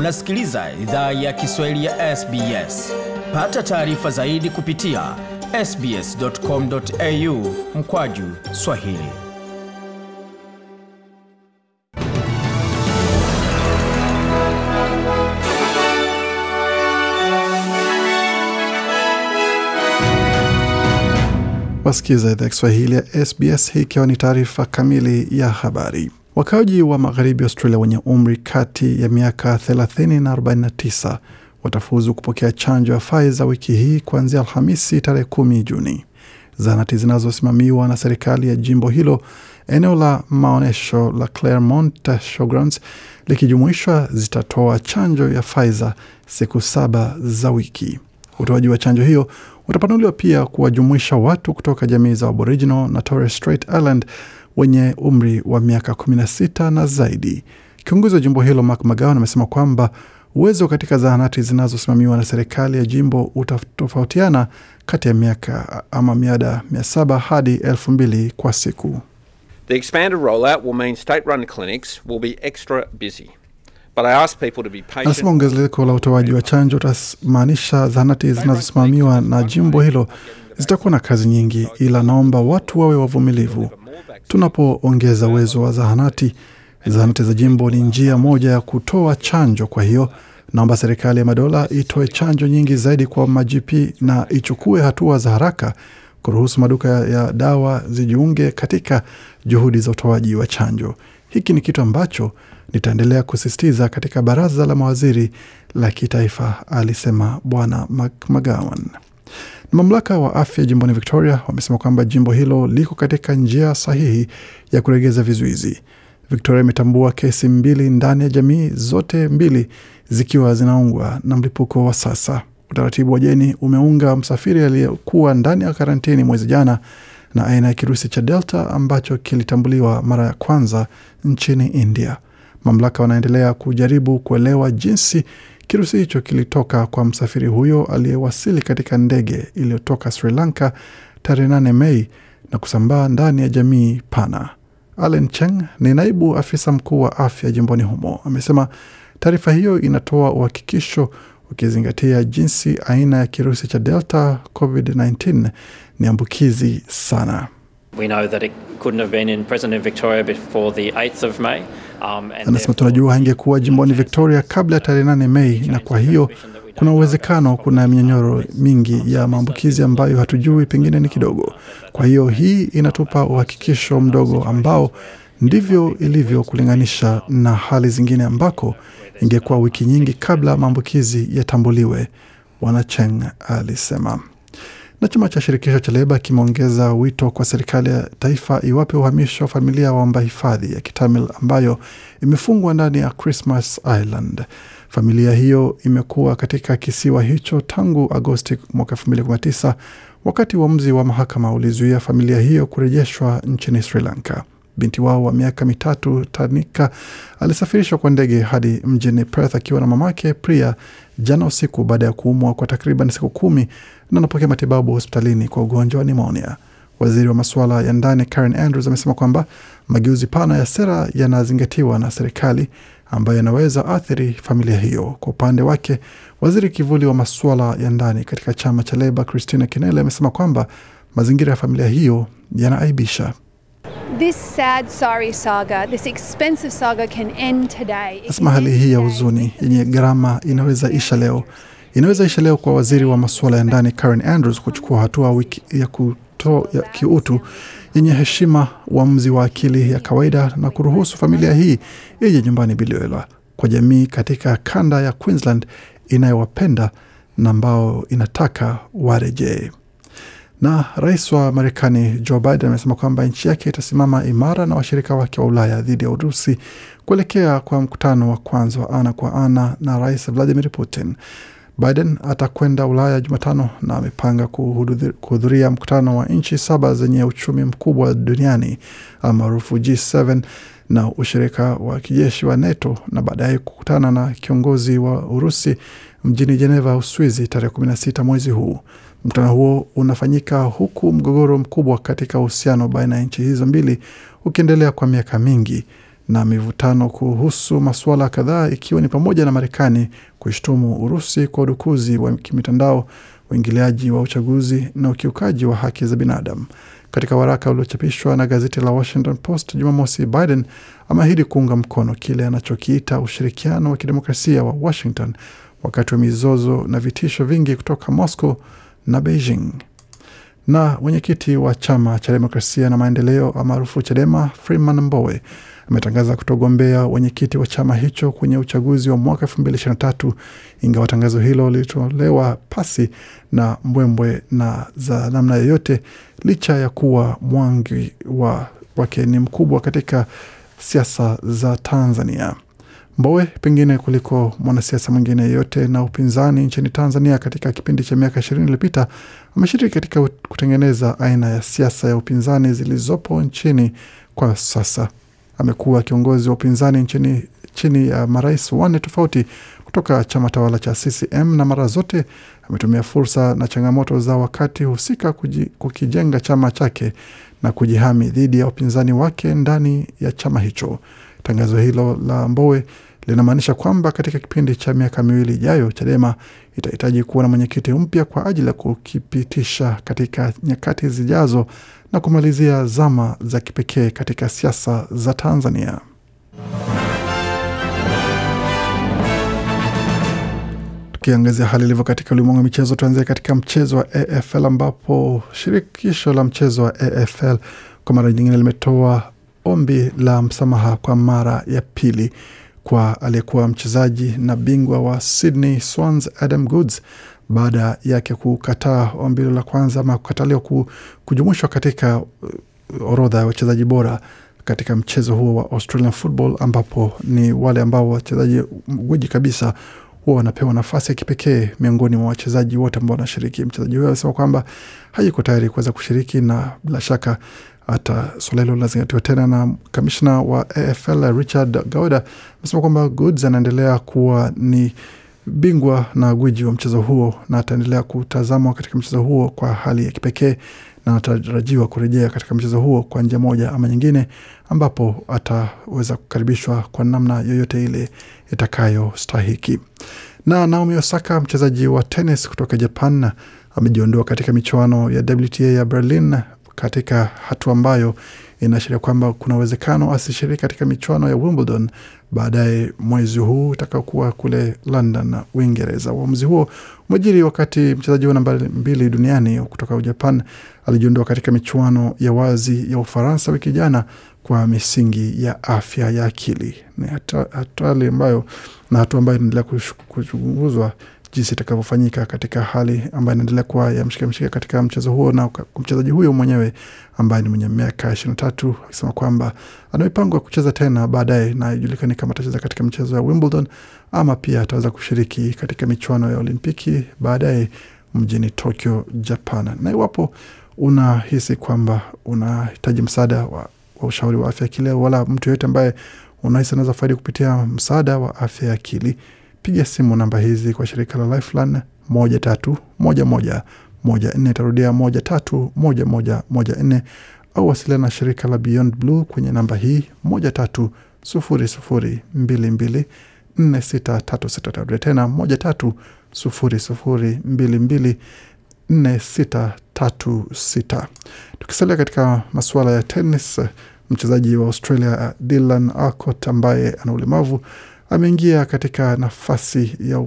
Unasikiliza idhaa ya Kiswahili ya SBS. Pata taarifa zaidi kupitia sbs.com.au mkwaju swahili. Wasikiza idhaa ya Kiswahili ya SBS, hii ikiwa ni taarifa kamili ya habari. Wakaaji wa magharibi Australia wenye umri kati ya miaka 30 na 49 watafuzu kupokea chanjo ya Pfizer wiki hii kuanzia Alhamisi tarehe 10 Juni. Zahanati zinazosimamiwa na serikali ya jimbo hilo, eneo la maonyesho la Claremont Showgrounds likijumuishwa, zitatoa chanjo ya Pfizer siku saba za wiki. Utoaji wa chanjo hiyo utapanuliwa pia kuwajumuisha watu kutoka jamii za Aboriginal na Torres Strait Island wenye umri wa miaka 16 na zaidi. Kiongozi wa jimbo hilo Mark McGowan amesema kwamba uwezo katika zahanati zinazosimamiwa na serikali ya jimbo utatofautiana kati ya miaka ama miada mia saba hadi elfu mbili kwa siku. The expanded rollout will mean state-run clinics will be extra busy. But I ask people to be patient. Anasema ongezeko la utoaji wa chanjo utamaanisha zahanati zinazosimamiwa na jimbo hilo zitakuwa na kazi nyingi, ila naomba watu wawe wavumilivu. Tunapoongeza uwezo wa zahanati, zahanati za jimbo ni njia moja ya kutoa chanjo. Kwa hiyo naomba serikali ya madola itoe chanjo nyingi zaidi kwa majipi na ichukue hatua za haraka kuruhusu maduka ya dawa zijiunge katika juhudi za utoaji wa chanjo. Hiki ni kitu ambacho nitaendelea kusisitiza katika baraza la mawaziri la kitaifa, alisema Bwana McGowan. Mamlaka wa afya jimboni Victoria wamesema kwamba jimbo hilo liko katika njia sahihi ya kuregeza vizuizi. Victoria imetambua kesi mbili ndani ya jamii zote mbili zikiwa zinaungwa na mlipuko wa sasa. Utaratibu wa jeni umeunga msafiri aliyekuwa ndani ya karantini mwezi jana na aina ya kirusi cha Delta ambacho kilitambuliwa mara ya kwanza nchini India. Mamlaka wanaendelea kujaribu kuelewa jinsi kirusi hicho kilitoka kwa msafiri huyo aliyewasili katika ndege iliyotoka Sri Lanka tarehe 8 Mei na kusambaa ndani ya jamii pana. Allen Cheng ni naibu afisa mkuu wa afya jimboni humo, amesema taarifa hiyo inatoa uhakikisho ukizingatia jinsi aina ya kirusi cha Delta COVID-19 ni ambukizi sana. We know that it couldn't have been in present in Victoria before the 8th of May. Um, Anasema tunajua haingekuwa jimboni Victoria kabla ya tarehe 8 Mei, na kwa hiyo kuna uwezekano kuna minyonyoro mingi ya maambukizi ambayo hatujui, pengine ni kidogo. Kwa hiyo hii inatupa uhakikisho mdogo ambao ndivyo ilivyo kulinganisha na hali zingine ambako ingekuwa wiki nyingi kabla maambukizi yatambuliwe, Bwana Cheng alisema. Na chama cha shirikisho cha Leba kimeongeza wito kwa serikali ya taifa iwape uhamisho wa familia waomba hifadhi ya Kitamil ambayo imefungwa ndani ya Christmas Island. Familia hiyo imekuwa katika kisiwa hicho tangu Agosti mwaka 2019 wakati uamuzi wa mahakama ulizuia familia hiyo kurejeshwa nchini Sri Lanka. Binti wao wa miaka mitatu Tanika alisafirishwa kwa ndege hadi mjini Perth akiwa na mamake Priya jana usiku baada ya kuumwa kwa takriban siku kumi na anapokea matibabu hospitalini kwa ugonjwa wa nimonia. Waziri wa masuala ya ndani Karen Andrews amesema kwamba mageuzi pana ya sera yanazingatiwa na serikali ambayo yanaweza athiri familia hiyo. Kwa upande wake, waziri kivuli wa masuala ya ndani katika chama cha Leba Christina Kinele amesema kwamba mazingira ya familia hiyo yanaaibisha. Nasema hali hii ya huzuni yenye gharama inaweza isha leo, inaweza isha leo kwa waziri wa masuala ya ndani Karen Andrews kuchukua hatua wiki ya, kuto, ya kiutu yenye heshima, uamuzi wa akili ya kawaida na kuruhusu familia hii ije nyumbani Bilioela kwa jamii katika kanda ya Queensland inayowapenda na ambao inataka warejee. Na rais wa Marekani Joe Biden amesema kwamba nchi yake itasimama imara na washirika wake wa Ulaya dhidi ya Urusi kuelekea kwa mkutano wa kwanza wa ana kwa ana na rais Vladimir Putin. Biden atakwenda Ulaya Jumatano na amepanga kuhudhuria mkutano wa nchi saba zenye uchumi mkubwa duniani almaarufu G7 na ushirika wa kijeshi wa NATO na baadaye kukutana na kiongozi wa Urusi mjini Jeneva, Uswizi tarehe 16 mwezi huu. Mkutano huo unafanyika huku mgogoro mkubwa katika uhusiano baina ya nchi hizo mbili ukiendelea kwa miaka mingi na mivutano kuhusu masuala kadhaa ikiwa ni pamoja na Marekani kuishtumu Urusi kwa udukuzi wa kimitandao, uingiliaji wa uchaguzi na ukiukaji wa haki za binadamu. Katika waraka uliochapishwa na gazeti la Washington Post Jumamosi, Biden ameahidi kuunga mkono kile anachokiita ushirikiano wa kidemokrasia wa Washington wakati wa mizozo na vitisho vingi kutoka Moscow na Beijing. Na mwenyekiti wa chama cha demokrasia na maendeleo maarufu Chadema, Freeman Mbowe ametangaza kutogombea wenyekiti wa chama hicho kwenye uchaguzi wa mwaka 2023 ingawa tangazo hilo lilitolewa pasi na mbwembwe na za namna yoyote, licha ya kuwa mwangi wa wake ni mkubwa katika siasa za Tanzania. Mbowe pengine kuliko mwanasiasa mwingine yeyote na upinzani nchini Tanzania katika kipindi cha miaka ishirini iliyopita ameshiriki katika kutengeneza aina ya siasa ya upinzani zilizopo nchini kwa sasa. Amekuwa kiongozi wa upinzani nchini chini ya marais wanne tofauti kutoka chama tawala cha CCM na mara zote ametumia fursa na changamoto za wakati husika kukijenga chama chake na kujihami dhidi ya upinzani wake ndani ya chama hicho. Tangazo hilo la Mbowe linamaanisha kwamba katika kipindi cha miaka miwili ijayo, Chadema itahitaji kuwa na mwenyekiti mpya kwa ajili ya kukipitisha katika nyakati zijazo na kumalizia zama za kipekee katika siasa za Tanzania. Tukiangazia hali ilivyo katika ulimwengu wa michezo, tuanzie katika mchezo wa AFL ambapo shirikisho la mchezo wa AFL kwa mara nyingine limetoa ombi la msamaha kwa mara ya pili kwa aliyekuwa mchezaji na bingwa wa Sydney Swans Adam Goods baada yake kukataa ombi la kwanza ama kukataliwa kujumuishwa katika orodha ya wachezaji bora katika mchezo huo wa Australian football, ambapo ni wale ambao wachezaji gwiji kabisa huwa wanapewa nafasi ya kipekee miongoni mwa wachezaji wote ambao wanashiriki. Mchezaji huyo alisema kwamba hayuko tayari kuweza kushiriki, na bila shaka hata suala hilo linazingatiwa tena. Na kamishna wa AFL Richard Gauda amesema kwamba Goods anaendelea kuwa ni bingwa na gwiji wa mchezo huo na ataendelea kutazamwa katika mchezo huo kwa hali ya kipekee na anatarajiwa kurejea katika mchezo huo kwa njia moja ama nyingine, ambapo ataweza kukaribishwa kwa namna yoyote ile itakayostahiki. Na Naomi Osaka, mchezaji wa tenis kutoka Japan, amejiondoa katika michuano ya WTA ya Berlin katika hatua ambayo inaashiria kwamba kuna uwezekano asishiriki katika michuano ya Wimbledon baadaye mwezi huu utakaokuwa kule London, Uingereza. Uamuzi huo umejiri wakati mchezaji wa nambari mbili duniani kutoka Japan alijiondoa katika michuano ya wazi ya Ufaransa wiki jana kwa misingi ya afya ya akili. Ni hatari ambayo na hatua ambayo inaendelea kuchunguzwa jinsi itakavyofanyika katika hali ambayo inaendelea kuwa ya mshike katika mchezo huo, na mchezaji huyo mwenyewe ambaye ni mwenye miaka ishirini na tatu akisema kwamba ana mipango ya kucheza tena baadaye, na ijulikani kama atacheza katika mchezo wa Wimbledon ama pia ataweza kushiriki katika michuano ya Olimpiki baadaye mjini Tokyo, Japan. Na iwapo unahisi kwamba unahitaji msaada wa, wa ushauri wa afya akili wala mtu yoyote ambaye unahisi anaweza faidi kupitia msaada wa afya ya akili piga simu namba hizi kwa shirika la Lifeline moja tatu moja moja moja nne. Itarudia moja tatu moja moja moja nne. Au wasiliana na shirika la Beyond Blue kwenye namba hii moja tatu sufuri sufuri mbili mbili nne sita tatu sita. Tarudia tena moja tatu sufuri sufuri mbili mbili nne sita tatu sita. Tukisalia katika masuala ya tenis, mchezaji wa Australia Dylan Alcott ambaye ana ulemavu ameingia katika nafasi ya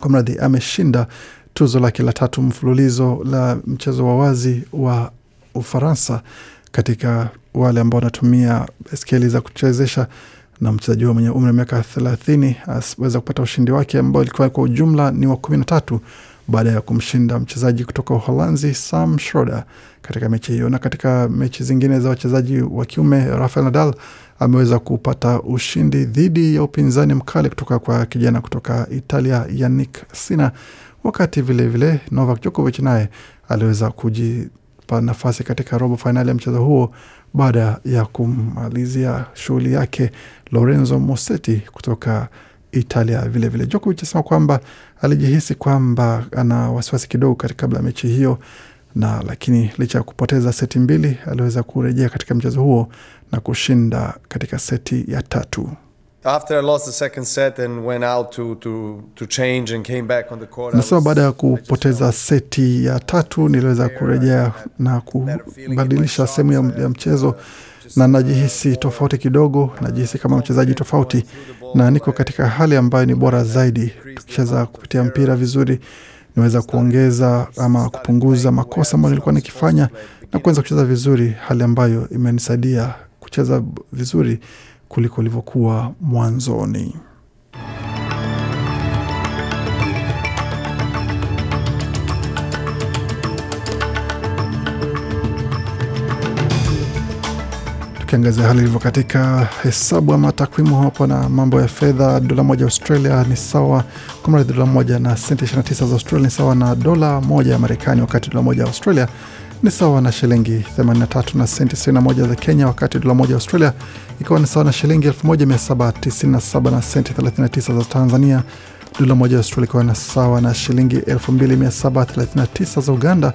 kwa mradhi, ameshinda tuzo lake la tatu mfululizo la mchezo wa wazi wa Ufaransa katika wale ambao wanatumia skeli za kuchezesha, na mchezaji huyo mwenye umri wa miaka thelathini aweza kupata ushindi wake ambao ilikuwa kwa ujumla ni wa kumi na tatu baada ya kumshinda mchezaji kutoka Uholanzi Sam Schroder katika mechi hiyo. Na katika mechi zingine za wachezaji wa kiume, Rafael Nadal ameweza kupata ushindi dhidi ya upinzani mkali kutoka kwa kijana kutoka Italia Yannick Sinner, wakati vilevile vile, Novak Djokovic naye aliweza kujipa nafasi katika robo fainali ya mchezo huo baada ya kumalizia shughuli yake Lorenzo Musetti kutoka Italia. Vilevile Djokovic asema kwamba alijihisi kwamba ana wasiwasi kidogo kabla ya mechi hiyo, na lakini licha ya kupoteza seti mbili aliweza kurejea katika mchezo huo na kushinda katika seti ya tatu. After I lost the second set and went out to, to, to change and came back on the court. I Nasema baada ya kupoteza seti ya tatu niliweza kurejea na kubadilisha sehemu ya, ya mchezo na najihisi tofauti kidogo, najihisi kama mchezaji tofauti, na niko katika hali ambayo ni bora zaidi. Tukicheza kupitia mpira vizuri, niweza kuongeza ama kupunguza makosa ambayo nilikuwa nikifanya na kuanza kucheza vizuri, hali ambayo imenisaidia kucheza vizuri kuliko ilivyokuwa mwanzoni. Tukiangazia hali ilivyo katika hesabu ama takwimu hapo na mambo ya fedha, dola moja Australia ni sawa kwa mradhi, dola moja na senti 29 za Australia ni sawa na dola moja ya Marekani, wakati dola moja ya Australia ni sawa na shilingi 83 na senti 61 za Kenya, wakati dola moja ya Australia ikiwa ni sawa na shilingi 1797 na senti 39 za Tanzania. Dola moja ya Australia ikiwa ni sawa na shilingi 2739 za Uganda,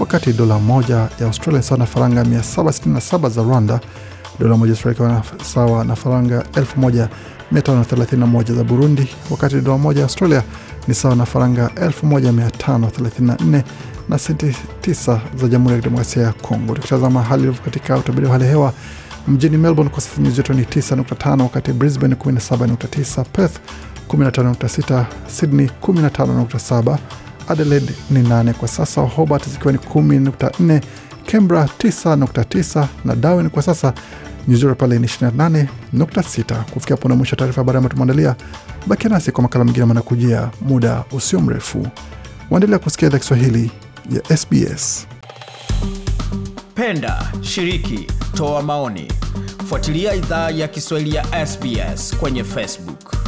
wakati dola moja ya Australia sawa na faranga 767 za Rwanda. Dola moja Australia sawa na faranga 1531 za Burundi, wakati dola moja Australia ni sawa na faranga 1534 na senti 9 za Jamhuri ya Kidemokrasia ya Kongo. Tukitazama hali ilivyo katika utabiri wa hali hewa mjini Melbourne kwa sasa nyuzi joto ni 9.5, wakati Brisbane 17.9, Perth 15.6, Sydney 15.7, Adelaide ni 8 kwa sasa, Hobart zikiwa ni 10.4, Canberra 9.9 na Darwin kwa sasa nyuzi pale ni 28.6. Kufikia hapo na mwisho taarifa habari ambayo tumeandalia. Bakia nasi kwa makala mengine manakujia muda usio mrefu. Waendelea kusikia idhaa Kiswahili ya SBS. Penda, shiriki, toa maoni. Fuatilia idhaa ya Kiswahili ya SBS kwenye Facebook.